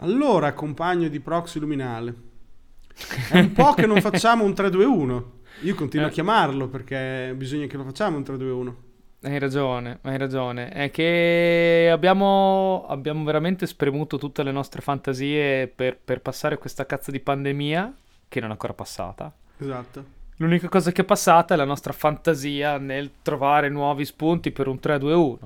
Allora, compagno di Proxy Luminale, è un po' che non facciamo un 3-2-1. Io continuo a Eh. chiamarlo perché bisogna che lo facciamo un 3-2-1. Hai ragione, hai ragione. È che abbiamo, abbiamo veramente spremuto tutte le nostre fantasie per, per passare questa cazzo di pandemia, che non è ancora passata. Esatto. L'unica cosa che è passata è la nostra fantasia nel trovare nuovi spunti per un 3-2-1.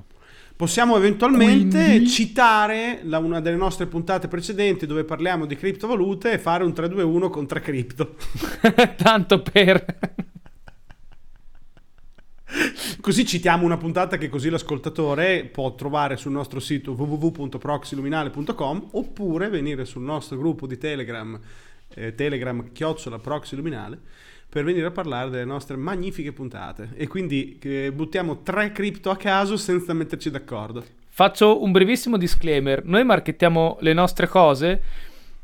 Possiamo eventualmente Quindi? citare la- una delle nostre puntate precedenti dove parliamo di criptovalute e fare un 3-2-1 con 3 cripto. Tanto per... Così citiamo una puntata che così l'ascoltatore può trovare sul nostro sito www.proxyluminale.com oppure venire sul nostro gruppo di Telegram, eh, Telegram chiocciola proxyluminale, per venire a parlare delle nostre magnifiche puntate. E quindi eh, buttiamo tre cripto a caso senza metterci d'accordo. Faccio un brevissimo disclaimer. Noi marchettiamo le nostre cose,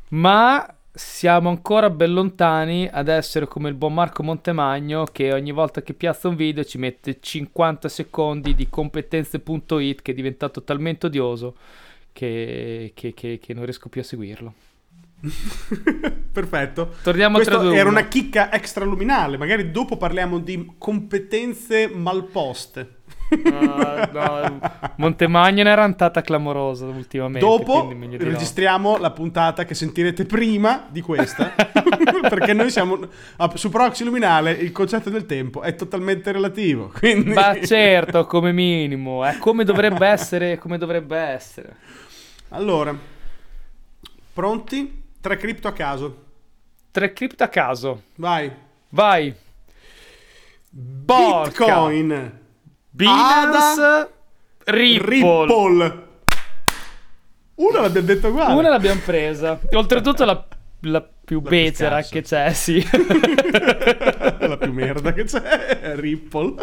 ma siamo ancora ben lontani ad essere come il buon Marco Montemagno che ogni volta che piazza un video ci mette 50 secondi di competenze.it che è diventato talmente odioso che, che- che- che non riesco più a seguirlo. Perfetto. Torniamo a Questo 3-2-1. era una chicca extraluminale. Magari dopo parliamo di competenze malposte. Ah, no, Montemagno è una rantata clamorosa ultimamente. Dopo no. registriamo la puntata che sentirete prima di questa. perché noi siamo su Proxy Luminale. Il concetto del tempo è totalmente relativo. Quindi... Ma certo, come minimo, è come dovrebbe essere, come dovrebbe essere. Allora, pronti? Tre cripto a caso. Tre cripto a caso. Vai. Vai. Porca. Bitcoin. Binance. Ripple. Ripple. Una l'abbiamo detto uguale. Una l'abbiamo presa. Oltretutto la, la più La più becera scarsa. che c'è, sì. la più merda che c'è è Ripple.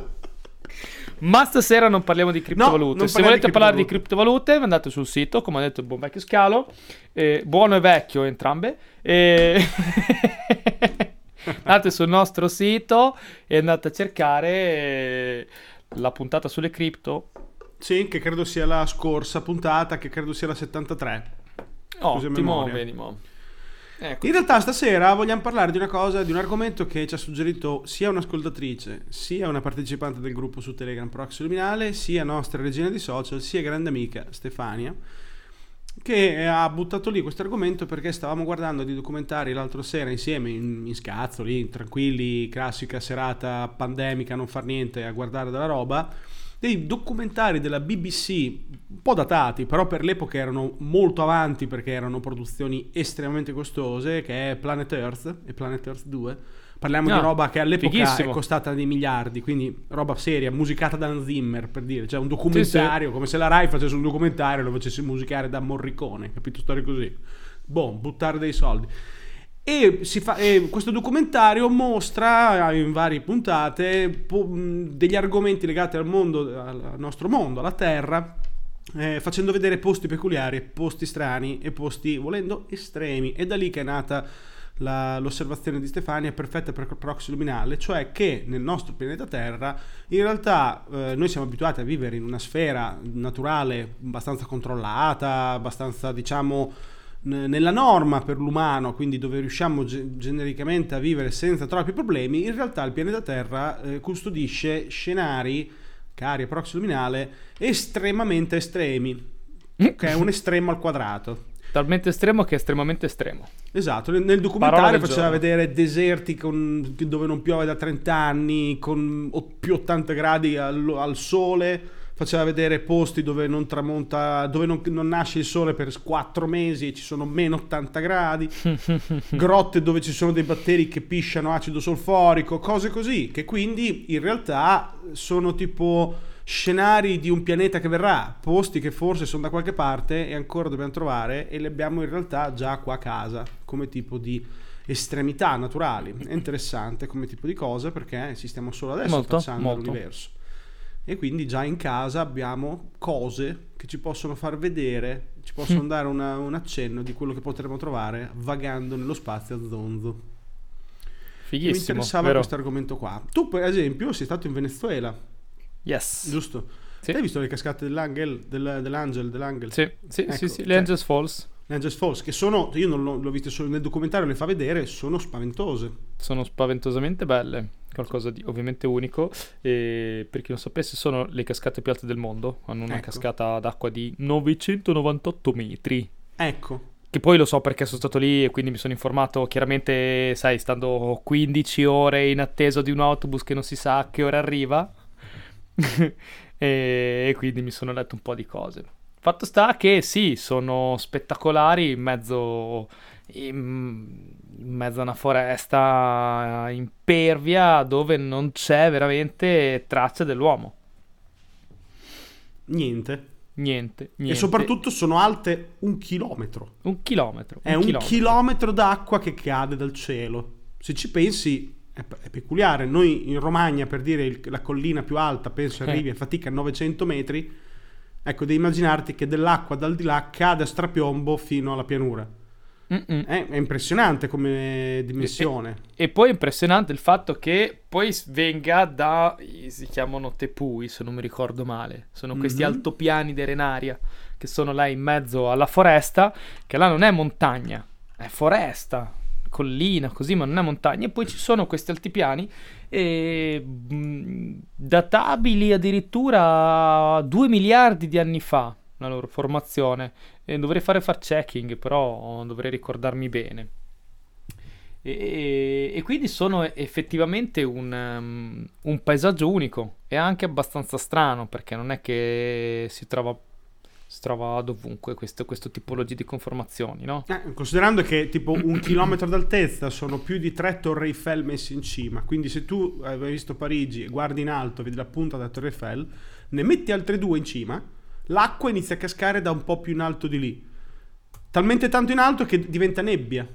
Ma stasera non parliamo di criptovalute. non Se volete di parlare di criptovalute, andate sul sito, come ha detto il buon vecchio scalo. Eh, buono e vecchio entrambe. E... andate sul nostro sito e andate a cercare eh, la puntata sulle cripto. Sì, che credo sia la scorsa puntata, che credo sia la 73. Scusa Ottimo, memoria. Ecco. In realtà stasera vogliamo parlare di una cosa, di un argomento che ci ha suggerito sia un'ascoltatrice, sia una partecipante del gruppo su Telegram Proxy Luminale, sia nostra regina di social, sia grande amica Stefania, che ha buttato lì questo argomento perché stavamo guardando dei documentari l'altra sera insieme, in, in scazzo, lì, tranquilli, classica serata pandemica, non far niente, a guardare della roba, dei documentari della BBC, un po' datati, però per l'epoca erano molto avanti perché erano produzioni estremamente costose, che è Planet Earth e Planet Earth 2. Parliamo Ah, di roba che all'epoca fighissimo. è costata dei miliardi, quindi roba seria, musicata da Zimmer, per dire, cioè un documentario, come se la Rai facesse un documentario e lo facesse musicare da Morricone, capito? Storie così. Boh, buttare dei soldi. E, fa, e questo documentario mostra in varie puntate po- degli argomenti legati al mondo, al nostro mondo, alla Terra, eh, facendo vedere posti peculiari, posti strani e posti, volendo, estremi. E da lì che è nata la- l'osservazione di Stefania perfetta per proxy luminale, cioè che nel nostro pianeta Terra in realtà eh, noi siamo abituati a vivere in una sfera naturale abbastanza controllata, abbastanza diciamo nella norma per l'umano, quindi dove riusciamo ge- genericamente a vivere senza troppi problemi, in realtà il pianeta Terra eh, custodisce scenari, cari a proxy luminale, estremamente estremi, che è un estremo al quadrato. Talmente estremo che è estremamente estremo. Esatto, nel, documentario faceva giorno. vedere deserti con- dove non piove da 30 anni, con più 80 gradi al, al sole, faceva vedere posti dove non tramonta, dove non, non nasce il sole per 4 mesi e ci sono meno 80 gradi, grotte dove ci sono dei batteri che pisciano acido solforico, cose così, che quindi in realtà sono tipo scenari di un pianeta che verrà, posti che forse sono da qualche parte e ancora dobbiamo trovare e li abbiamo in realtà già qua a casa come tipo di estremità naturali. È interessante come tipo di cosa perché ci stiamo solo adesso Molto, molto. l'universo. E quindi già in casa abbiamo cose che ci possono far vedere, ci possono Mm. dare una- un accenno di quello che potremo trovare vagando nello spazio a zonzo. Mi Fighissimo, interessava vero? questo argomento qua. Tu, per esempio, sei stato in Venezuela, Yes. giusto? Sì. Hai visto le cascate dell'Angel? Del- dell'Angel? Dell'Angel? Sì, sì, Ecco, sì, sì, cioè- le Angels Falls. Niagara Falls, che sono, io non l'ho, l'ho visto solo nel documentario, le fa vedere, sono spaventose. Sono spaventosamente belle, qualcosa di ovviamente unico. E per chi non sapesse, sono le cascate più alte del mondo. Hanno una Ecco. cascata d'acqua di 998 metri. Ecco, Che poi lo so perché sono stato lì e quindi mi sono informato. Chiaramente, sai, stando 15 ore in attesa di un autobus che non si sa a che ora arriva. e, quindi mi sono letto un po' di cose. Fatto sta che sì, sono spettacolari in mezzo, in, in mezzo a una foresta impervia dove non c'è veramente traccia dell'uomo. niente. Niente, niente. E soprattutto sono alte un chilometro. un chilometro. È un chilometro. d'acqua che cade dal cielo. Se ci pensi, è, è peculiare. Noi in Romagna, per dire il- la collina più alta, penso Eh. arrivi a fatica a 900 metri. Ecco, devi immaginarti che dell'acqua dal di là cade a strapiombo fino alla pianura. È, è impressionante come dimensione. E poi è impressionante il fatto che poi venga da, si chiamano tepui se non mi ricordo male, sono questi Mhm. altopiani d'Erenaria che sono là in mezzo alla foresta, che là non è montagna, è foresta, collina così, ma non è montagna. E poi ci sono questi altipiani e, mh, databili addirittura a 2 miliardi di anni fa la loro formazione. E dovrei fare fact checking, però dovrei ricordarmi bene. E, e quindi sono effettivamente un, um, un paesaggio unico e anche abbastanza strano perché non è che si trova, si trova dovunque questo, questo tipologia di conformazioni, no? Eh, considerando che tipo un chilometro d'altezza sono più di tre Torre Eiffel messi in cima, quindi se tu hai visto Parigi e guardi in alto, vedi la punta della Torre Eiffel, ne metti altre due in cima, l'acqua inizia a cascare da un po' più in alto di lì. Talmente tanto in alto che diventa nebbia.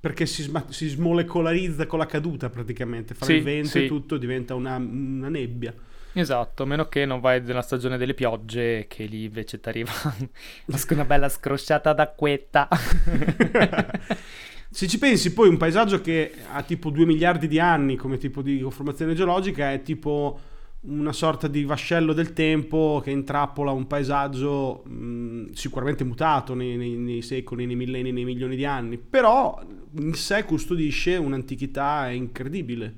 Perché si, sma- si smolecolarizza con la caduta praticamente. Fa Sì, il vento sì. e tutto diventa una, una nebbia. Esatto, a meno che non vai nella stagione delle piogge che lì invece ti arriva una bella scrosciata d'acquetta. Se ci pensi, poi un paesaggio che ha tipo 2 miliardi di anni come tipo di conformazione geologica è tipo una sorta di vascello del tempo che intrappola un paesaggio mh, sicuramente mutato nei, nei- nei secoli, nei millenni, nei milioni di anni, però in sé custodisce un'antichità incredibile.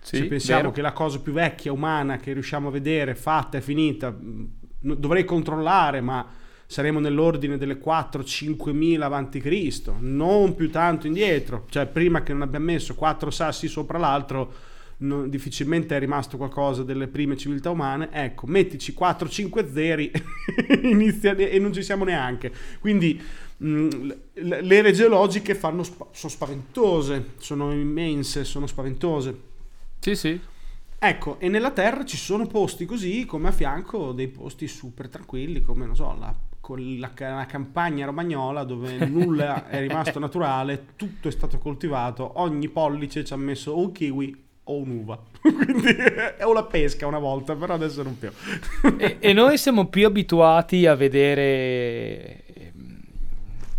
Se pensiamo vero. che la cosa più vecchia umana che riusciamo a vedere, fatta e finita, mh, no- dovrei controllare, ma saremo nell'ordine delle 4-5 mila avanti Cristo, non più tanto indietro, cioè prima che non abbiamo messo quattro sassi sopra l'altro, no- difficilmente è rimasto qualcosa delle prime civiltà umane, ecco, mettici 4-5 zeri inizia- e non ci siamo neanche. Quindi mh, le le ere geologiche fanno sono spaventose, sono immense, sono spaventose. Sì, sì. Ecco, e nella Terra ci sono posti così come a fianco dei posti super tranquilli, come non so, la, con la, la campagna romagnola dove nulla è rimasto naturale, tutto è stato coltivato, ogni pollice ci ha messo un kiwi o un'uva. Quindi, o la pesca una volta, però adesso non più. E, e noi siamo più abituati a vedere ehm,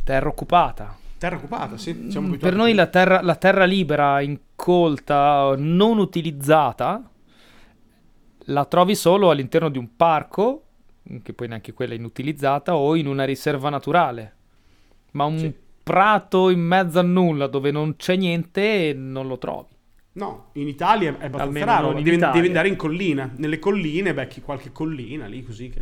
terra occupata. Terra occupata, sì. Siamo Mm. Per noi la terra, la terra libera, incolta, non utilizzata, la trovi solo all'interno di un parco, che poi neanche quella è inutilizzata, o in una riserva naturale. Ma un Sì. prato in mezzo a nulla dove non c'è niente non lo trovi. No, in Italia è abbastanza raro. Devi, devi andare in collina. Nelle colline, becchi qualche collina lì così che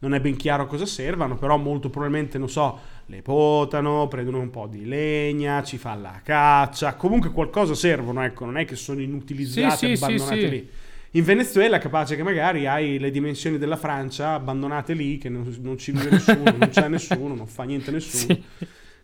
non è ben chiaro a cosa servano, però molto probabilmente, non so, le potano, prendono un po' di legna, ci fa la caccia, comunque qualcosa servono, ecco, non è che sono inutilizzate, Sì, sì, abbandonate sì. lì. In Venezuela capace che magari hai le dimensioni della Francia abbandonate lì, che non, non ci vive nessuno, non c'è nessuno, non fa niente nessuno. Sì.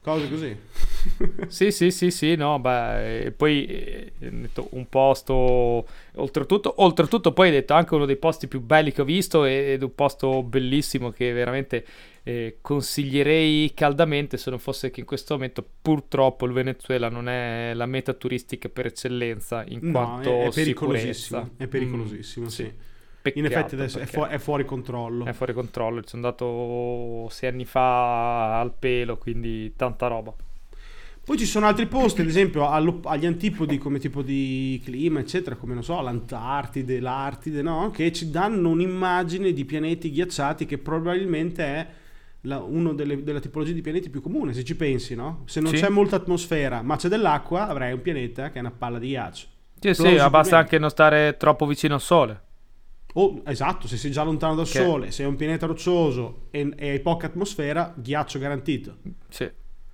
Cose così. Sì, sì, sì, sì, no, beh, poi eh, detto, un posto, oltretutto, oltretutto poi hai detto anche uno dei posti più belli che ho visto ed un posto bellissimo che veramente eh, consiglierei caldamente se non fosse che in questo momento purtroppo il Venezuela non è la meta turistica per eccellenza in No, quanto è, è sicurezza. pericolosissimo. È pericolosissimo, Mm, sì. Peccato, In effetti adesso è, fu- è fuori controllo. è fuori controllo, ci sono andato sei anni fa al pelo, quindi tanta roba. Poi ci sono altri posti, ad esempio agli antipodi come tipo di clima, eccetera, come non so, l'Antartide, l'Artide, no? Che ci danno un'immagine di pianeti ghiacciati che probabilmente è la, uno delle, della tipologia di pianeti più comune, se ci pensi, no? Se non Sì. c'è molta atmosfera, ma c'è dell'acqua, avrai un pianeta che è una palla di ghiaccio. Sì, sì, basta anche non stare troppo vicino al sole. O, esatto, se sei già lontano dal Che- Sole, se è un pianeta roccioso e, e hai poca atmosfera, ghiaccio garantito. Sì.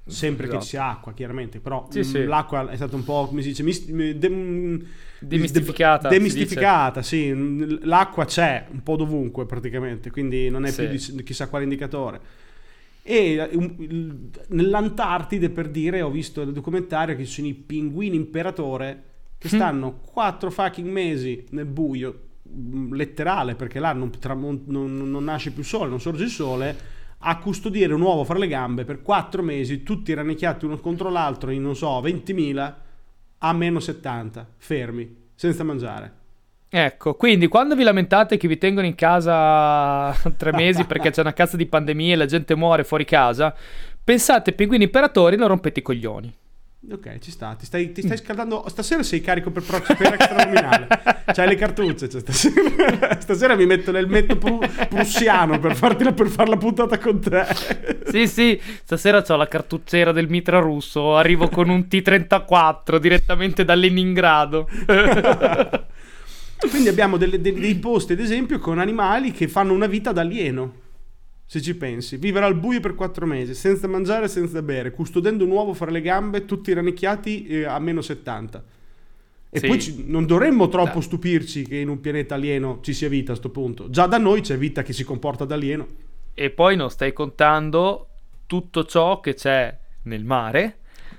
Sempre che Esatto. ci sia acqua, chiaramente. Però Sì, mh, sì. l'acqua è stata un po', come si dice, mis- de- mh, Demistificata, de- demistificata, sì. Mh, L'acqua c'è un po' dovunque praticamente, quindi non è Sì. più di chissà quale indicatore. E il- nell'Antartide, per dire, ho visto nel documentario che ci sono i pinguini imperatore che Mm. stanno quattro fucking mesi nel buio, letterale, perché là non, tramon- non- non nasce più sole, non sorge il sole, a custodire un uovo fra le gambe per quattro mesi, tutti rannicchiati uno contro l'altro in, non so, 20.000 a meno 70, fermi, senza mangiare. Ecco, quindi quando vi lamentate che vi tengono in casa tre mesi perché c'è una cazzo di pandemia e la gente muore fuori casa, pensate pinguini imperatori non rompete i coglioni. Ok, ci sta, ti stai, ti stai scaldando. Stasera sei carico per, pro- per extranominale. C'hai le cartucce. cioè, stasera, stasera mi metto nel metto pru- prussiano per, farti la, per fare la puntata con te. Sì, sì, stasera ho la cartucciera del mitra russo, arrivo con un T-34 direttamente da Leningrado. Quindi abbiamo delle- dei, dei posti, ad esempio, con animali che fanno una vita d'alieno. Se ci pensi, vivere al buio per quattro mesi, senza mangiare e senza bere, custodendo un uovo fra le gambe, tutti rannicchiati eh, a meno 70. E Sì. poi ci- non dovremmo troppo Dai. stupirci che in un pianeta alieno ci sia vita a sto punto. Già da noi c'è vita che si comporta da alieno. e poi non stai contando tutto ciò che c'è nel mare,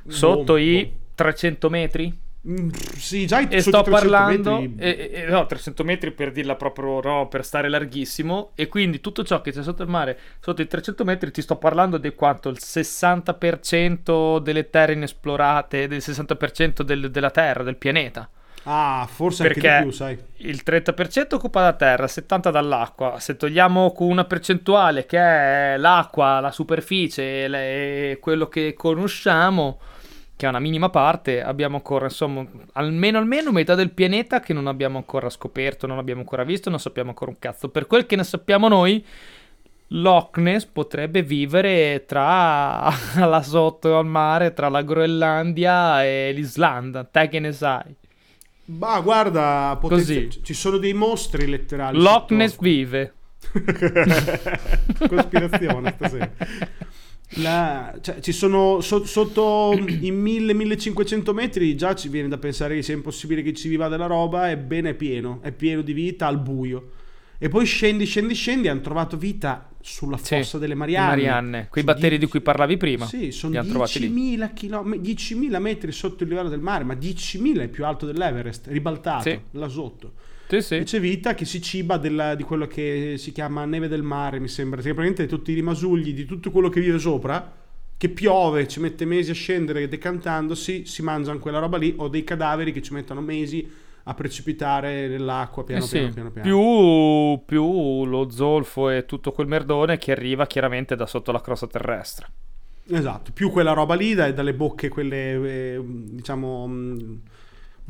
sotto Boh, i boh. 300 metri. Mm, sì, già E sto i 300 parlando, metri- e- e- no, 300 metri per dirla proprio, no, per stare larghissimo. E quindi tutto ciò che c'è sotto il mare, sotto i 300 metri, ti sto parlando di quanto il 60% delle terre inesplorate, del 60% del- della terra, del pianeta. Ah, forse anche Perché di più, sai. il 30% occupa la terra, il 70% dall'acqua. Se togliamo una percentuale che è l'acqua, la superficie le- quello che conosciamo, che è una minima parte, abbiamo ancora, insomma, almeno almeno metà del pianeta che non abbiamo ancora scoperto, non abbiamo ancora visto, non sappiamo ancora un cazzo. Per quel che ne sappiamo noi, Loch Ness potrebbe vivere tra là sotto al mare, tra la Groenlandia e l'Islanda. Te che ne sai? Ma guarda, potenzi- Così. ci sono dei mostri letterali. Loch Ness vive. Cospirazione stasera. La- cioè, ci sono so- sotto i 1000-1500 metri già ci viene da pensare che sia impossibile che ci viva della roba ebbene è pieno è pieno di vita al buio e poi scendi scendi scendi hanno trovato vita sulla Sì, fossa delle Le Marianne Marianne, quei batteri di 10 cui parlavi prima. sì, sono li hanno trovati lì. 10.000, chilom- 10.000 metri sotto il livello del mare, ma 10.000 è più alto dell'Everest, ribaltato, Sì. là sotto. Sì, sì. E c'è vita che si ciba della- di quello che si chiama neve del mare, mi sembra. Che praticamente tutti i rimasugli di tutto quello che vive sopra, che piove, ci mette mesi a scendere decantandosi, si mangiano quella roba lì, o dei cadaveri che ci mettono mesi a precipitare nell'acqua piano Eh sì, piano, piano, piano. Più, più lo zolfo e tutto quel merdone che arriva chiaramente da sotto la crosta terrestre. Esatto, più quella roba lì dalle bocche, quelle eh, diciamo mh,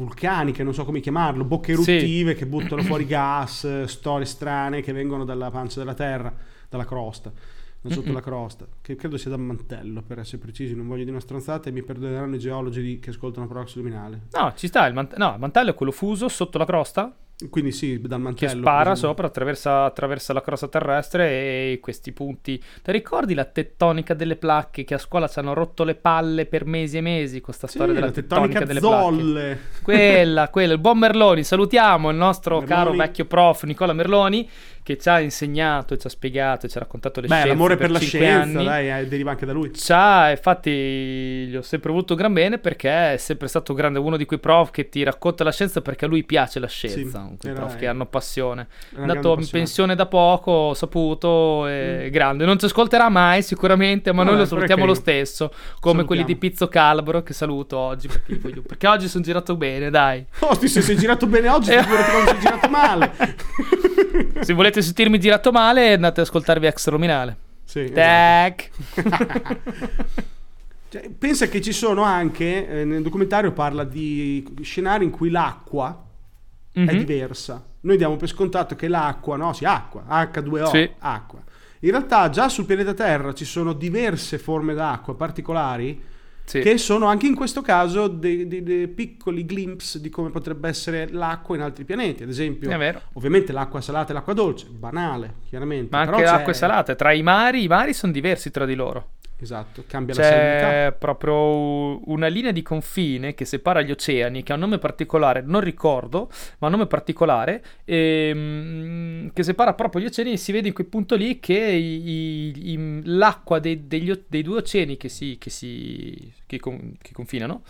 vulcaniche, non so come chiamarlo, bocche Sì. eruttive che buttano fuori gas, storie strane che vengono dalla pancia della terra, dalla crosta, da sotto la crosta, che credo sia dal mantello per essere precisi, non voglio dire una stronzata e mi perdoneranno i geologi di- che ascoltano Prox Luminale. No, ci sta, il, mant- no, il mantello è quello fuso sotto la crosta Quindi sì, dal che mantello. spara presumo. sopra, attraversa, attraversa la crosta terrestre e questi punti. Ti ricordi la tettonica delle placche che a scuola ci hanno rotto le palle per mesi e mesi? Questa Sì, storia della la tettonica, tettonica delle placche. zolle. Quella, quella, il buon Merloni. Salutiamo il nostro Merloni. caro vecchio prof Nicola Merloni che ci ha insegnato, ci ha spiegato, e ci ha raccontato le Beh, scienze l'amore per, la cinque scienza, anni. dai, eh, deriva anche da lui. Ci ha, infatti, gli ho sempre voluto gran bene perché è sempre stato grande, uno di quei prof che ti racconta la scienza perché a lui piace la scienza, Sì, quei prof che hanno passione. È andato in pensione da poco, ho saputo, è grande. Non ci ascolterà mai sicuramente, ma Vabbè, noi lo salutiamo lo stesso, come quelli Salutiamo. di Pizzo Calabro che saluto oggi perché, voglio- perché oggi sono girato bene, dai. Oh, ti sei, sei girato bene oggi, Eh. figurati quando sei girato male. Se volete sentirmi girato male, andate ad ascoltarvi Extraluminale. Sì, esatto. Tac. Cioè, pensa che ci sono anche, eh, nel documentario parla di scenari in cui l'acqua è Mhm. diversa. Noi diamo per scontato che l'acqua, no? Sì, acqua, H2O, Sì. acqua. In realtà già sul pianeta Terra ci sono diverse forme d'acqua particolari Sì. che sono anche in questo caso dei, dei- dei piccoli glimpse di come potrebbe essere l'acqua in altri pianeti. Ad esempio, ovviamente l'acqua salata e l'acqua dolce, banale, chiaramente. Ma anche c'è- acque salate, tra i mari, i mari sono diversi tra di loro. Esatto, cambia la salinità. C'è proprio una linea di confine che separa gli oceani, che ha un nome particolare, non ricordo, ma un nome particolare, ehm, che separa proprio gli oceani e si vede in quel punto lì che i- i- l'acqua dei, degli dei due oceani che, si, che, si, che, con- che confinano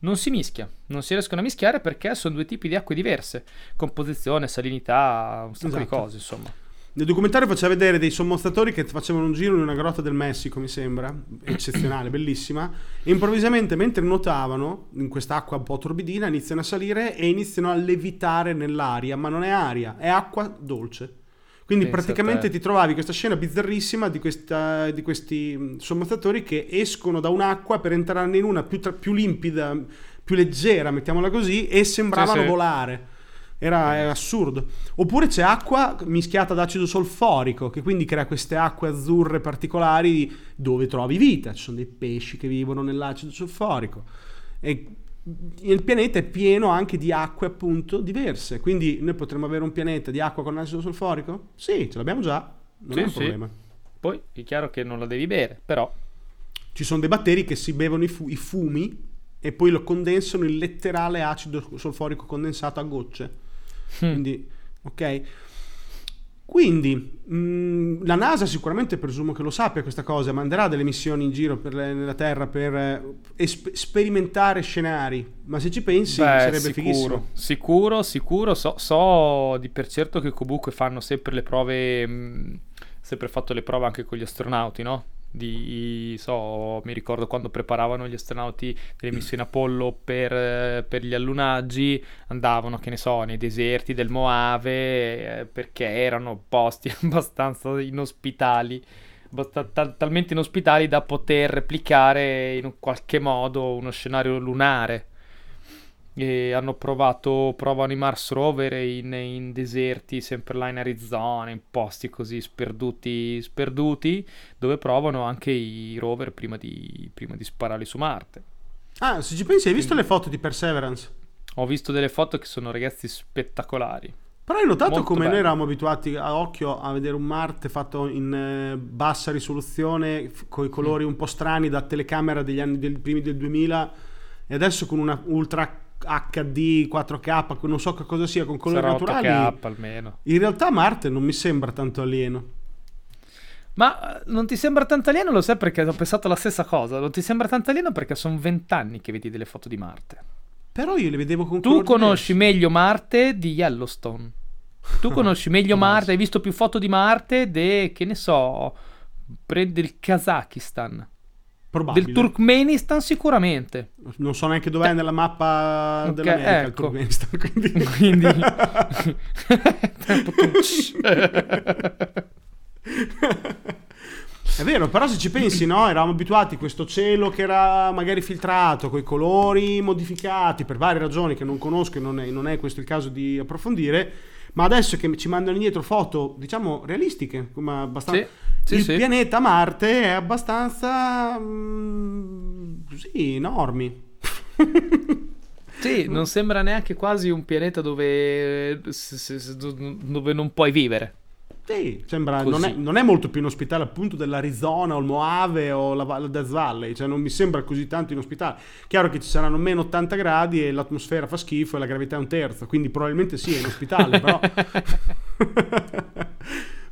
non si mischia, non si riescono a mischiare perché sono due tipi di acque diverse, composizione, salinità, un sacco di Esatto. cose, insomma. Nel documentario faceva vedere dei sommostatori che facevano un giro in una grotta del Messico, mi sembra, eccezionale, bellissima. E improvvisamente, mentre nuotavano in quest'acqua un po' torbidina, iniziano a salire e iniziano a levitare nell'aria, ma non è aria, è acqua dolce. Quindi Pensa praticamente te. ti trovavi questa scena bizzarrissima di, questa- di questi mh, sommostatori che escono da un'acqua per entrare in una più, tra- più limpida, più leggera, mettiamola così, e sembravano sì. volare. Era è assurdo. Oppure c'è acqua mischiata ad acido solforico, che quindi crea queste acque azzurre particolari dove trovi vita. Ci sono dei pesci che vivono nell'acido solforico. E il pianeta è pieno anche di acque appunto diverse. Quindi noi potremmo avere un pianeta di acqua con acido solforico? Sì, ce l'abbiamo già. Non Sì, è un sì. problema. Poi è chiaro che non la devi bere, però Ci sono dei batteri che si bevono i, fu- i fumi e poi lo condensano in letterale acido solforico condensato a gocce. Mm. Quindi, ok. Quindi, mh, la NASA sicuramente presumo che lo sappia questa cosa, manderà delle missioni in giro per le- nella Terra per eh, sperimentare scenari, ma se ci pensi Beh, sarebbe sicuro, fighissimo. sicuro, sicuro. So, so di per certo che comunque fanno sempre le prove, mh, sempre fatto le prove anche con gli astronauti, no? Di, so, mi ricordo quando preparavano gli astronauti delle missioni Apollo per, eh, per gli allunaggi, andavano, che ne so, nei deserti del Mojave, eh, perché erano posti abbastanza inospitali tal- talmente inospitali da poter replicare in un qualche modo uno scenario lunare. E hanno provato, provano i Mars Rover in, in deserti, sempre là in Arizona, in posti così sperduti, sperduti, dove provano anche i rover prima di, prima di spararli su Marte. Ah, se ci pensi, hai visto le foto di Perseverance? Ho visto delle foto che sono ragazzi spettacolari. Però hai notato Molto come noi bello. eravamo abituati a occhio a vedere un Marte fatto in eh, bassa risoluzione, con i colori un po' strani da telecamera degli anni del, primi del 2000 e adesso con una ultra HD 4K, con non so che cosa sia, con colori Sarà naturali. 8K almeno. In realtà Marte non mi sembra tanto alieno. Ma eh, non ti sembra tanto alieno? Lo sai perché ho pensato la stessa cosa. Non ti sembra tanto alieno perché sono vent'anni che vedi delle foto di Marte. Però io le vedevo con Tu conosci diversi. meglio Marte di Yellowstone. Tu conosci meglio Marte, hai visto più foto di Marte de, che ne so, prende il Kazakistan. Probabile. Del Turkmenistan sicuramente. Non so neanche dov'è nella mappa Ok, dell'America il ecco. Turkmenistan, quindi... Quindi... È vero, però se ci pensi, no? Eravamo abituati a questo cielo che era magari filtrato, con i colori modificati per varie ragioni che non conosco e non è, non è questo il caso di approfondire. Ma adesso che ci mandano indietro foto, diciamo, realistiche, come abbastanza... Sì, sì, il sì. pianeta Marte è abbastanza... mm, sì, enormi. Sì, non sembra neanche quasi un pianeta dove, s- dove non puoi vivere. Sì, sembra, non è, non è molto più inospitale appunto dell'Arizona o il Mojave o la, la Death Valley, cioè non mi sembra così tanto inospitale. Chiaro che ci saranno meno 80 gradi e l'atmosfera fa schifo e la gravità è un terzo, quindi probabilmente sì, è inospitale, però...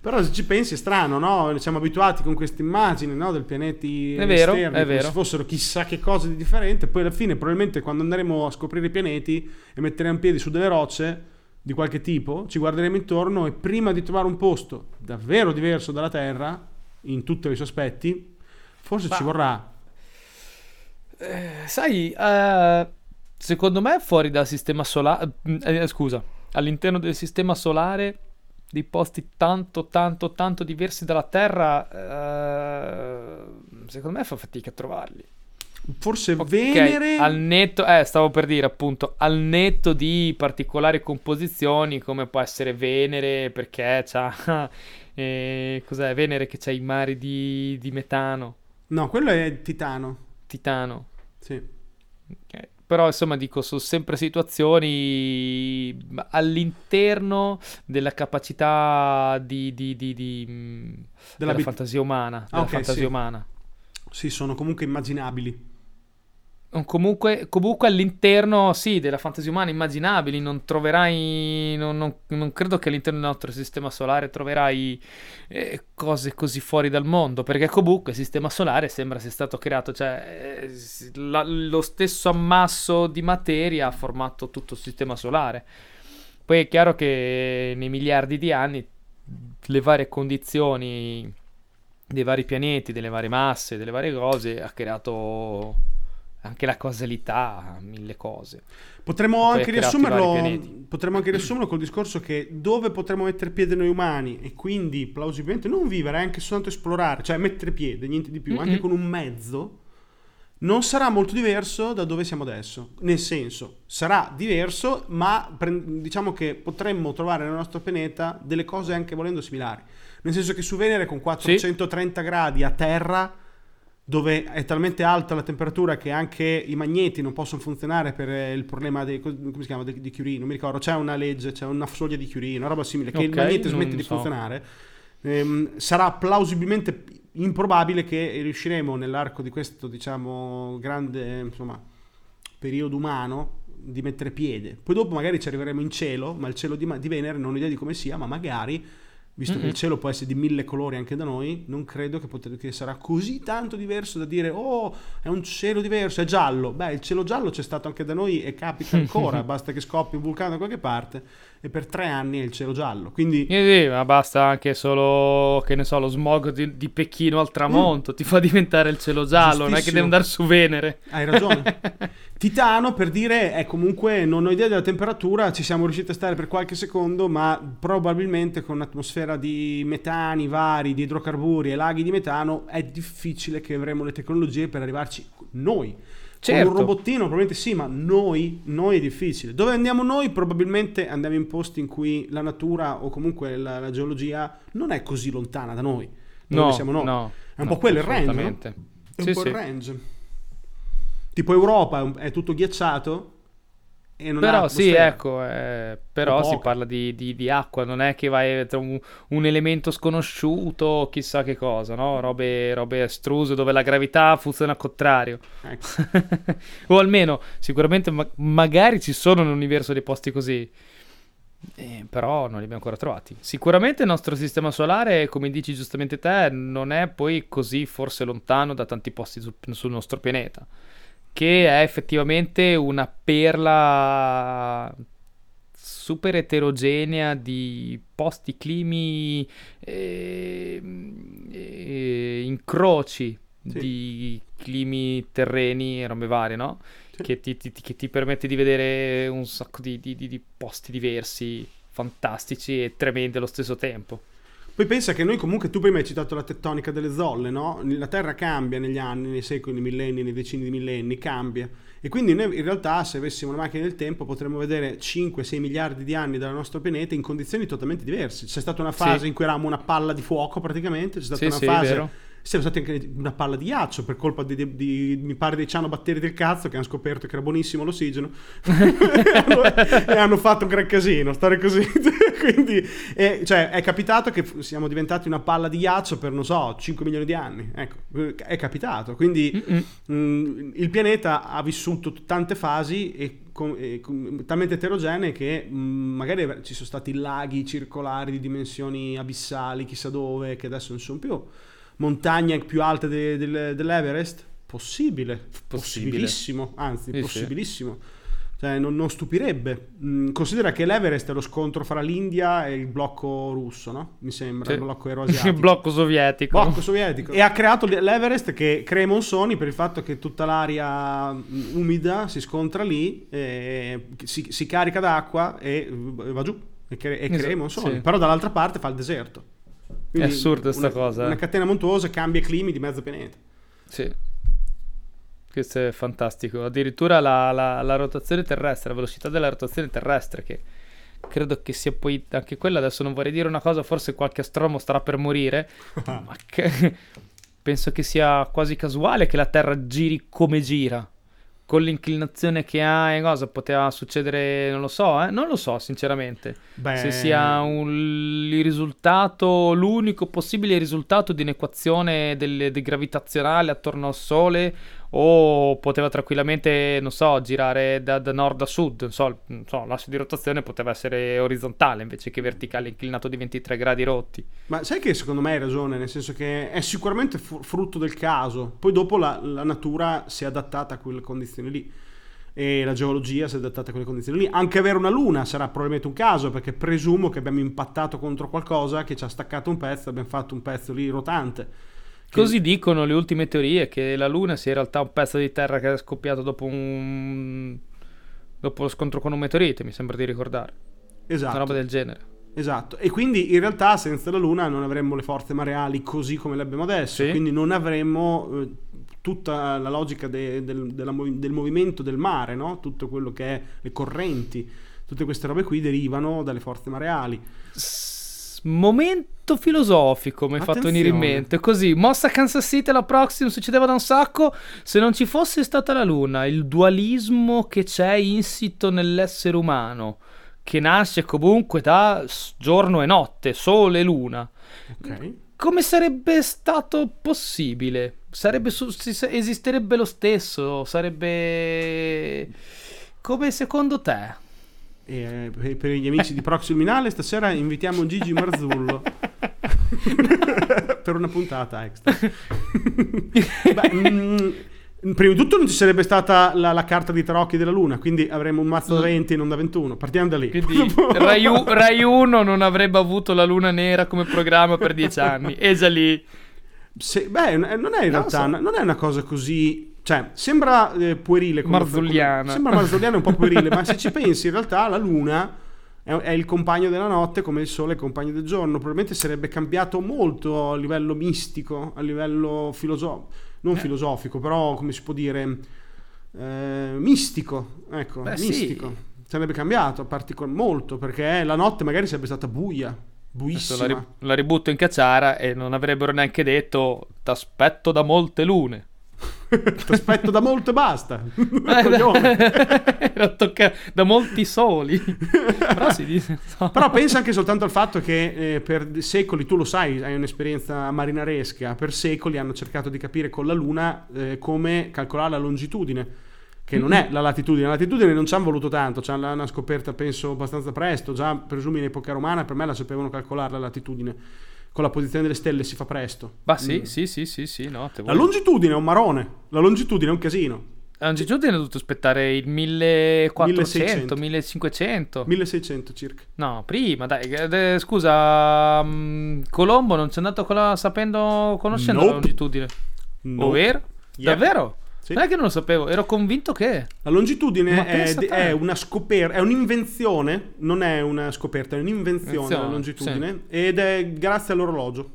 però se ci pensi è strano, no? Siamo abituati con queste immagini no? del pianeti È vero, esterni, è vero. se fossero chissà che cosa di differente, poi alla fine probabilmente quando andremo a scoprire i pianeti e metteremo piedi su delle rocce di qualche tipo, ci guarderemo intorno e prima di trovare un posto davvero diverso dalla Terra, in tutti i suoi aspetti, forse Ma- ci vorrà. Eh, sai, eh, secondo me fuori dal sistema solare, eh, scusa, all'interno del sistema solare, di posti tanto, tanto, tanto diversi dalla Terra, eh, secondo me fa fatica a trovarli. Forse Ok, Venere... al netto, eh, stavo per dire appunto, al netto di particolari composizioni come può essere Venere perché c'ha, eh, cos'è Venere che c'ha i mari di, di metano, No, quello è Titano. Titano. Sì. Ok. Però insomma dico, sono sempre situazioni all'interno della capacità di, di- di- di, mh, della bit- fantasia umana. Della ok, fantasia sì. umana. Sì, sono comunque immaginabili. Comunque, comunque all'interno, sì, della fantasia umana immaginabili, non troverai, non, non- non credo che all'interno del nostro sistema solare troverai eh, cose così fuori dal mondo, perché comunque il sistema solare sembra sia stato creato, cioè eh, la- lo stesso ammasso di materia ha formato tutto il sistema solare. Poi è chiaro che nei miliardi di anni le varie condizioni dei vari pianeti, delle varie masse, delle varie cose ha creato anche la causalità, mille cose. Potremmo anche, riassumerlo, potremmo anche riassumerlo col discorso che dove potremmo mettere piede noi umani e quindi plausibilmente non vivere, anche soltanto esplorare, cioè mettere piede, niente di più, anche Mm-mm. con un mezzo, non sarà molto diverso da dove siamo adesso. Nel senso, sarà diverso, ma pre- diciamo che potremmo trovare nel nostro pianeta delle cose anche volendo similari. Nel senso che su Venere con 430 gradi a terra dove è talmente alta la temperatura che anche i magneti non possono funzionare per eh, il problema dei, come si chiama, di, di Curie, non mi ricordo, c'è una legge, c'è una soglia di Curie, una roba simile, che il Ok, magnete smette di so. funzionare, ehm, sarà plausibilmente improbabile che riusciremo nell'arco di questo, diciamo, grande, insomma, periodo umano di mettere piede. Poi dopo magari ci arriveremo in cielo, ma il cielo di, di Venere non ho idea di come sia, ma magari, visto che Mm-mm. il cielo può essere di mille colori anche da noi, non credo che, potre- che sarà così tanto diverso da dire oh, è un cielo diverso, è giallo. Beh, il cielo giallo c'è stato anche da noi e capita ancora, basta che scoppi un vulcano da qualche parte e per tre anni è il cielo giallo. Quindi Eh sì, ma basta anche solo, che ne so, lo smog di, di Pechino al tramonto ti fa diventare il cielo giallo, non è che devi andare su Venere. Hai ragione. Titano, per dire, è comunque, non ho idea della temperatura, ci siamo riusciti a stare per qualche secondo, ma probabilmente con un'atmosfera di metani vari, di idrocarburi e laghi di metano, è difficile che avremo le tecnologie per arrivarci noi. Con Certo. un robottino probabilmente sì, ma noi, noi è difficile. Dove andiamo noi? Probabilmente andiamo in posti in cui la natura o comunque la, la geologia non è così lontana da noi. Dove No, siamo noi. no. È un no, po' quello il range, no? È un Sì, po' sì. il range. Tipo Europa è, tutto ghiacciato Però sì, ecco, eh, però si parla di, di- di acqua, non è che vai tra un, un elemento sconosciuto, chissà che cosa, no? Robe, robe astruse dove la gravità funziona al contrario. Ecco. o almeno, sicuramente, ma- magari ci sono nell'universo dei posti così. Eh, però non li abbiamo ancora trovati. Sicuramente il nostro sistema solare, come dici giustamente te, non è poi così forse lontano da tanti posti sul, sul nostro pianeta. Che è effettivamente una perla super eterogenea di posti, climi, eh, eh, incroci Sì. di climi, terreni e robe varie, no? Sì. Che ti, ti- che ti permette di vedere un sacco di, di- di- posti diversi, fantastici e tremendi allo stesso tempo. Poi pensa che noi comunque, tu prima hai citato la tettonica delle zolle, no? La Terra cambia negli anni, nei secoli, nei millenni, nei decine di millenni, cambia. E quindi noi in realtà se avessimo una macchina del tempo potremmo vedere 5-6 miliardi di anni dal nostro pianeta in condizioni totalmente diverse. C'è stata una fase Sì. in cui eravamo una palla di fuoco praticamente, c'è stata Sì, una sì, fase... Siamo stati anche una palla di ghiaccio per colpa di, di- di- mi pare dei cianobatteri del cazzo che hanno scoperto che era buonissimo l'ossigeno e, hanno, e hanno fatto un gran casino, stare così. Quindi eh, cioè, è capitato che siamo diventati una palla di ghiaccio per, non so, 5 milioni di anni. Ecco, è capitato. Quindi Mm-mm. mm, il pianeta ha vissuto tante fasi e, talmente eterogenee che mm, magari ci sono stati laghi circolari di dimensioni abissali, chissà dove, che adesso non sono più. Montagne più alte de- del- dell'Everest? Possibile, Possibile. possibilissimo, anzi, Sì, sì. possibilissimo. Cioè, non, non stupirebbe. Mm, considera che l'Everest è lo scontro fra l'India e il blocco russo, no? Mi sembra, Sì. il blocco euroasiatico. Il blocco sovietico. Blocco sovietico. E ha creato l'Everest che crea i monsoni per il fatto che tutta l'aria mm, umida si scontra lì, si, si carica d'acqua e va giù e, cre- e crea i monsoni. sì. Però dall'altra parte fa il deserto. Quindi assurda sta una- cosa, eh. Una catena montuosa cambia i climi di mezzo pianeta. Sì. Questo è fantastico. Addirittura la, la, la, rotazione terrestre, la velocità della rotazione terrestre, che credo che sia poi anche quella. Adesso non vorrei dire una cosa, forse qualche astronomo starà per morire, ma che, penso che sia quasi casuale che la Terra giri come gira con l'inclinazione che ha e cosa poteva succedere, non lo so, eh? non lo so sinceramente. Beh... Se sia un, il risultato, l'unico possibile risultato di un'equazione del, del gravitazionale attorno al Sole o poteva tranquillamente, non so, girare da, da nord a sud, non so, non so, l'asse di rotazione poteva essere orizzontale invece che verticale, inclinato di 23 gradi rotti. Ma sai che secondo me hai ragione, nel senso che è sicuramente frutto del caso, poi dopo la, la natura si è adattata a quelle condizioni lì e la geologia si è adattata a quelle condizioni lì. Anche avere una luna sarà probabilmente un caso, perché presumo che abbiamo impattato contro qualcosa che ci ha staccato un pezzo, abbiamo fatto un pezzo lì rotante. Così dicono le ultime teorie che la Luna sia in realtà un pezzo di terra che è scoppiato dopo un dopo lo scontro con un meteorite, mi sembra di ricordare. Esatto. Una roba del genere. Esatto, e quindi in realtà senza la Luna non avremmo le forze mareali così come le abbiamo adesso, sì. quindi non avremmo eh, tutta la logica de, del, della, del, movimento del mare, no? tutto quello che è le correnti, tutte queste robe qui derivano dalle forze mareali. S- momento filosofico mi hai fatto venire in mente. Così, mossa Kansas City la prossima succedeva da un sacco. Se non ci fosse stata la Luna, il dualismo che c'è insito nell'essere umano, che nasce comunque da giorno e notte, sole e luna. Ok. Come sarebbe stato possibile? Sarebbe esisterebbe lo stesso? Sarebbe. Come secondo te? E eh, per gli amici di Proxy Luminale stasera invitiamo Gigi Marzullo per una puntata extra. Beh, mh, mm, prima di tutto non ci sarebbe stata la, la, carta di tarocchi della Luna, quindi avremmo un mazzo da 20 e non da 21. Partiamo da lì. Quindi Rai, Rai 1 non avrebbe avuto la Luna nera come programma per 10 anni. E già lì... Se, beh, non è in realtà, so. non è una cosa così cioè, sembra eh, puerile. Come Marzulliana. Come, sembra marzulliana un po' puerile, ma se ci pensi, in realtà la Luna è, è, il compagno della notte come il Sole è il compagno del giorno. Probabilmente sarebbe cambiato molto a livello mistico, a livello filosofico. Non eh. filosofico, però come si può dire... Eh, mistico. Ecco, Beh, mistico. Sì. Sarebbe cambiato particol- molto, perché la notte magari sarebbe stata buia. Buissima. La, ri- la ributto in cacciara e non avrebbero neanche detto t'aspetto da molte lune. Ti aspetto da molto e basta. Era tocca da molti soli. Però, dice, no. Però pensa anche soltanto al fatto che eh, per secoli, tu lo sai, hai un'esperienza marinaresca, per secoli hanno cercato di capire con la Luna eh, come calcolare la longitudine che non è la latitudine. La latitudine non ci hanno voluto tanto, ci hanno scoperta penso abbastanza presto, già presumi in epoca romana per me la sapevano calcolare la latitudine con la posizione delle stelle si fa presto. Ma sì, mm. sì, sì, sì, sì, no, La longitudine è un marone, la longitudine è un casino. La longitudine è dovuto aspettare il 1400, 1500. 1600 circa. No, prima, dai, eh, scusa, um, Colombo non c'è andato con la, sapendo, conoscendo nope. la longitudine. Nope. Ovvero? Yep. Davvero? Sì. Non è che non lo sapevo, ero convinto che. La longitudine è, è, una scoperta, è un'invenzione, non è una scoperta, è un'invenzione la longitudine sì. ed è grazie all'orologio.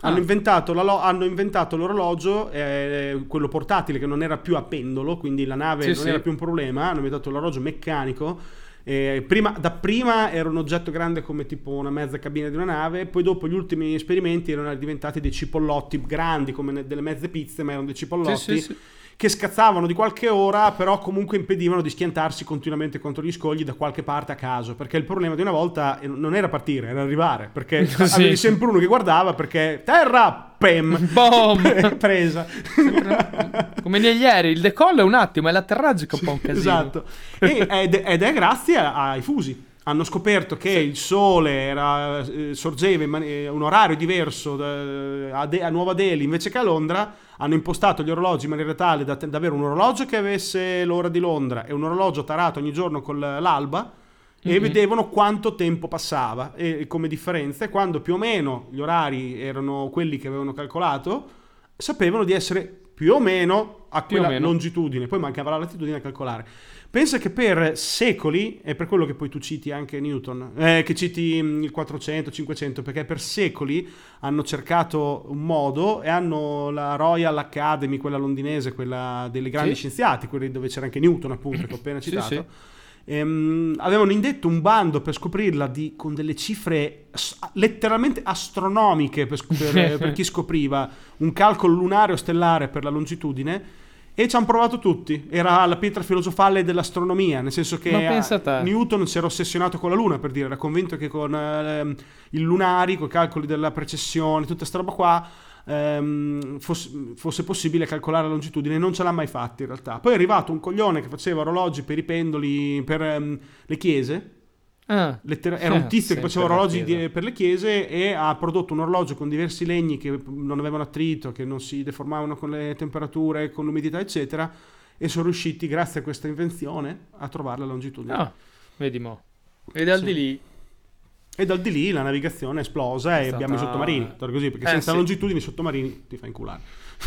Ah. Hanno, inventato lo, hanno, inventato l'orologio, eh, quello portatile che non era più a pendolo, quindi la nave sì, non era più un problema, hanno inventato l'orologio meccanico eh, prima, da prima era un oggetto grande come tipo una mezza cabina di una nave, poi dopo gli ultimi esperimenti erano diventati dei cipollotti grandi come delle mezze pizze, ma erano dei cipollotti. Sì, sì, sì che scazzavano di qualche ora, però comunque impedivano di schiantarsi continuamente contro gli scogli da qualche parte a caso. Perché il problema di una volta non era partire, era arrivare. Perché sì. avevi sempre uno che guardava perché terra, pem, boom, presa. Come negli aerei, il decollo è un attimo, è l'atterraggio che è un po' un casino. Esatto. ed, ed è grazie ai fusi hanno scoperto che sì. il sole era, eh, sorgeva in man- eh, un orario diverso da, a, De- a, Nuova Delhi invece che a Londra, hanno impostato gli orologi in maniera tale da, da, avere un orologio che avesse l'ora di Londra e un orologio tarato ogni giorno con l'alba mm-hmm. e vedevano quanto tempo passava e, e come differenza quando più o meno gli orari erano quelli che avevano calcolato sapevano di essere più o meno a quella meno. longitudine, poi mancava la latitudine a calcolare. Pensa che per secoli, è per quello che poi tu citi anche Newton, eh, che citi mm, il 400, 500, perché per secoli hanno cercato un modo e hanno la Royal Academy, quella londinese, quella dei grandi Sì. scienziati, quelli dove c'era anche Newton appunto, che ho appena Sì, citato. sì. Ehm, avevano indetto un bando per scoprirla di- con delle cifre as- letteralmente astronomiche per, per- per chi scopriva un calcolo lunare o stellare per la longitudine e ci hanno provato tutti. Era la pietra filosofale dell'astronomia, nel senso che eh. Newton si era ossessionato con la Luna, per dire, era convinto che con ehm, i lunari, con i calcoli della precessione, tutta questa roba qua, ehm, fosse, fosse possibile calcolare la longitudine, non ce l'ha mai fatta in realtà. Poi è arrivato un coglione che faceva orologi per i pendoli, per ehm, le chiese, Ah, Lettera- era un tizio che faceva orologi di- per le chiese e ha prodotto un orologio con diversi legni che non avevano attrito, che non si deformavano con le temperature, con l'umidità, eccetera. E sono riusciti, grazie a questa invenzione, a trovare la longitudine. ah, vedi mo. E dal Sì. di lì... E dal di lì la navigazione è esplosa e È abbiamo i stata- sottomarini. Così, perché Eh, senza sì. longitudini i sottomarini ti fa inculare.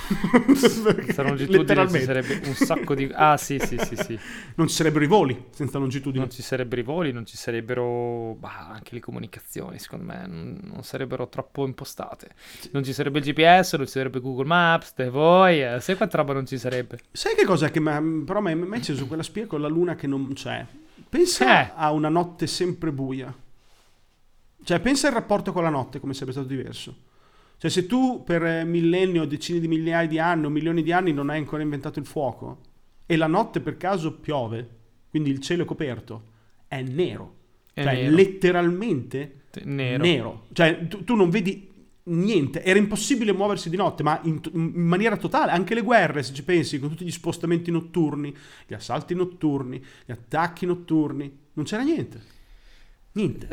Perché Questa longitudine ci sarebbe un sacco di... Ah, sì, sì, sì, sì. Non ci sarebbero i voli senza longitudine. Non ci sarebbero i voli, non ci sarebbero bah, anche le comunicazioni, secondo me, non, non sarebbero troppo impostate. Non ci sarebbe il GPS, non ci sarebbe Google Maps, te voi, eh, sai quanta roba non ci sarebbe? Sai che cosa che m'ha- però mi ha acceso quella spia con la luna che non c'è? Pensa Eh. a una notte sempre buia. Cioè, pensa al rapporto con la notte come sarebbe stato diverso. Cioè, se tu per eh, millenni o decine di migliaia di anni o milioni di anni non hai ancora inventato il fuoco e la notte per caso piove, quindi il cielo è coperto, è nero. È cioè, nero. letteralmente Nero. nero. Cioè, tu, tu non vedi niente. Era impossibile muoversi di notte, ma in, in maniera totale. Anche le guerre, se ci pensi, con tutti gli spostamenti notturni, gli assalti notturni, gli attacchi notturni, non c'era niente. Niente.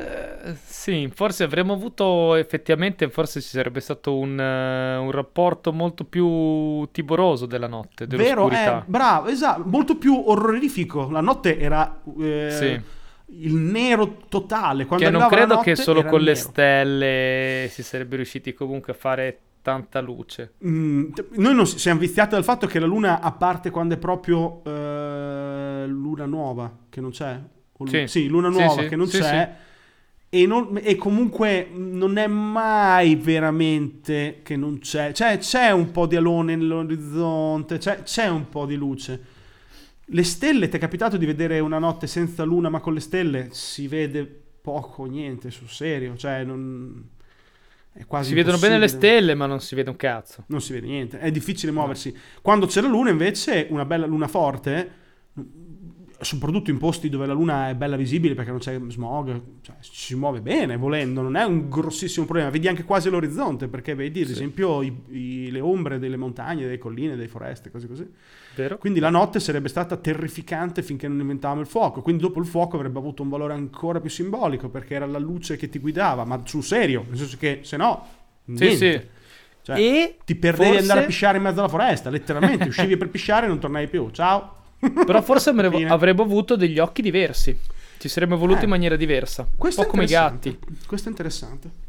Eh, sì, forse avremmo avuto effettivamente, forse ci sarebbe stato un, eh, un rapporto molto più timoroso della notte, Vero? Eh, bravo, esatto. Molto più orrorifico. La notte era eh, Sì. il nero totale. Quando Che non credo che solo con le stelle si sarebbe riusciti comunque a fare tanta luce. Mm, noi non si- siamo viziati dal fatto che la luna, a parte quando è proprio eh, luna nuova, che non c'è, lu- Sì. luna Sì, nuova sì. che non Sì, c'è, E, non- e comunque non è mai veramente che non c'è, cioè c'è un po' di alone nell'orizzonte, c'è, c'è un po' di luce. Le stelle, ti è capitato di vedere una notte senza luna ma con le stelle? Si vede poco, niente, sul serio, cioè non... È quasi Si vedono bene le stelle, ma non si vede un cazzo. non si vede niente, è difficile muoversi. Quando c'è la luna, invece, una bella luna forte, soprattutto in posti dove la luna è bella visibile perché non c'è smog, cioè, ci si muove bene volendo, non è un grossissimo problema. Vedi anche quasi l'orizzonte perché vedi, ad Sì. esempio, i- i- le ombre delle montagne, delle colline, delle foreste, cose così. Vero? Quindi la notte sarebbe stata terrificante finché non inventavamo il fuoco. Quindi dopo il fuoco avrebbe avuto un valore ancora più simbolico perché era la luce che ti guidava, ma sul serio, nel senso che se no, Sì, niente. sì. Cioè, E ti perdevi forse- andare a pisciare in mezzo alla foresta, letteralmente. Uscivi per pisciare e non tornavi più. Ciao. Però forse avremmo avuto degli occhi diversi. Ci saremmo evoluti Eh. in maniera diversa. Un po' come i gatti. Questo è interessante.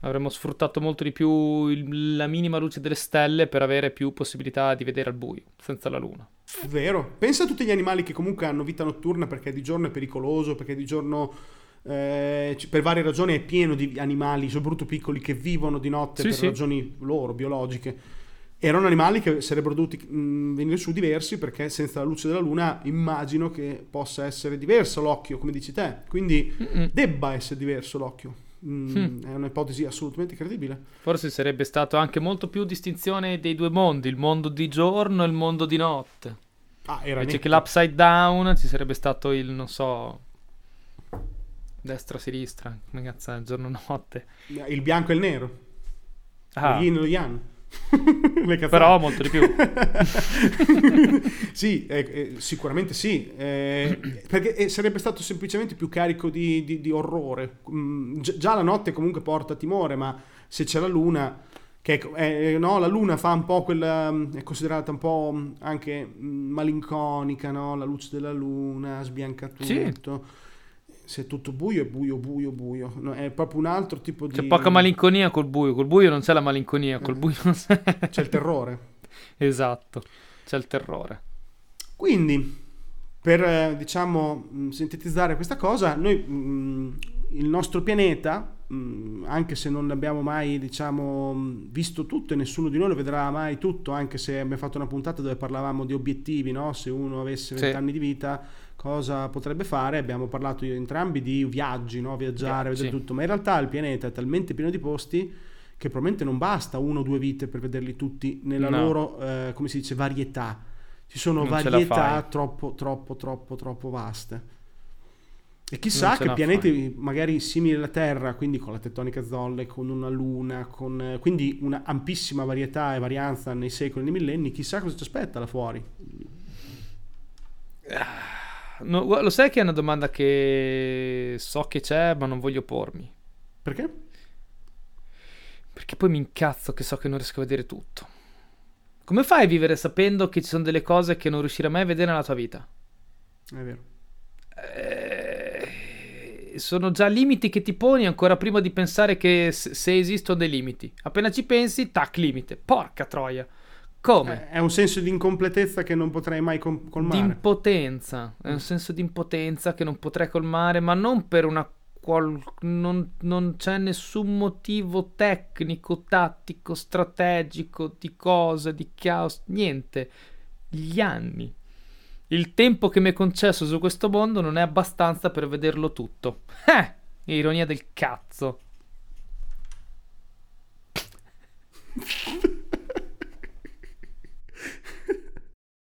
Avremmo sfruttato molto di più il- la minima luce delle stelle per avere più possibilità di vedere al buio, senza la luna. Vero. Pensa a tutti gli animali che comunque hanno vita notturna perché di giorno è pericoloso, perché di giorno eh, per varie ragioni è pieno di animali, soprattutto piccoli, che vivono di notte Sì, per sì. ragioni loro, biologiche. Erano animali che sarebbero dovuti mh, venire su diversi perché senza la luce della luna immagino che possa essere diverso l'occhio, come dici te. Quindi Mm-mm. debba essere diverso l'occhio. Mm, Mm. È un'ipotesi assolutamente credibile. Forse sarebbe stato anche molto più distinzione dei due mondi, il mondo di giorno e il mondo di notte. Ah, era Invece netto. che l'upside down ci sarebbe stato il, non so, destra-sinistra, come cazzo giorno-notte. il bianco e il nero. Ah, Lo yin e lo yang. Però molto di più. sì, eh, eh, sicuramente sì, eh, perché eh, sarebbe stato semplicemente più carico di, di- di orrore. Mm, gi- già la notte comunque porta timore, ma se c'è la luna, che è- eh, no, la luna fa un po' quella, mm, è considerata un po' mm, anche mm, malinconica, no? la luce della luna sbianca Sì. Se è tutto buio, è buio, buio, buio. No, è proprio un altro tipo di... C'è poca malinconia col buio, col buio non c'è la malinconia, col buio non c'è... C'è il terrore. esatto, c'è il terrore. Quindi, per eh, diciamo mm, sintetizzare questa cosa, noi mh, mm, il nostro pianeta, mh, mm, anche se non abbiamo mai diciamo, visto tutto e nessuno di noi lo vedrà mai tutto, anche se abbiamo fatto una puntata dove parlavamo di obiettivi, no? se uno avesse 20 sì. anni di vita cosa potrebbe fare, abbiamo parlato entrambi di viaggi, no? viaggiare, vedere tutto, ma in realtà il pianeta è talmente pieno di posti che probabilmente non basta uno o due vite per vederli tutti nella no. loro, eh, come si dice, varietà ci sono non varietà troppo, troppo, troppo, troppo vaste. E chissà che pianeti fai. magari simili alla Terra, quindi con la tettonica zolle, con una luna, con quindi una ampissima varietà e varianza nei secoli e nei millenni, chissà cosa ci aspetta là fuori. No, lo sai che è una domanda che so che c'è, ma non voglio pormi. Perché? Perché poi mi incazzo che so che non riesco a vedere tutto. Come fai a vivere sapendo che ci sono delle cose che non riuscirai mai a vedere nella tua vita? È vero. Eh, sono già limiti che ti poni ancora prima di pensare che se esistono dei limiti. Appena ci pensi, tac, limite. Porca troia. Come? È un senso di incompletezza che non potrei mai com- colmare. Di impotenza, è un senso di impotenza che non potrei colmare, ma non per una qual- non, non c'è nessun motivo tecnico, tattico, strategico, di cosa, di caos, niente. Gli anni. Il tempo che mi è concesso su questo mondo non è abbastanza per vederlo tutto. Eh! Ironia del cazzo.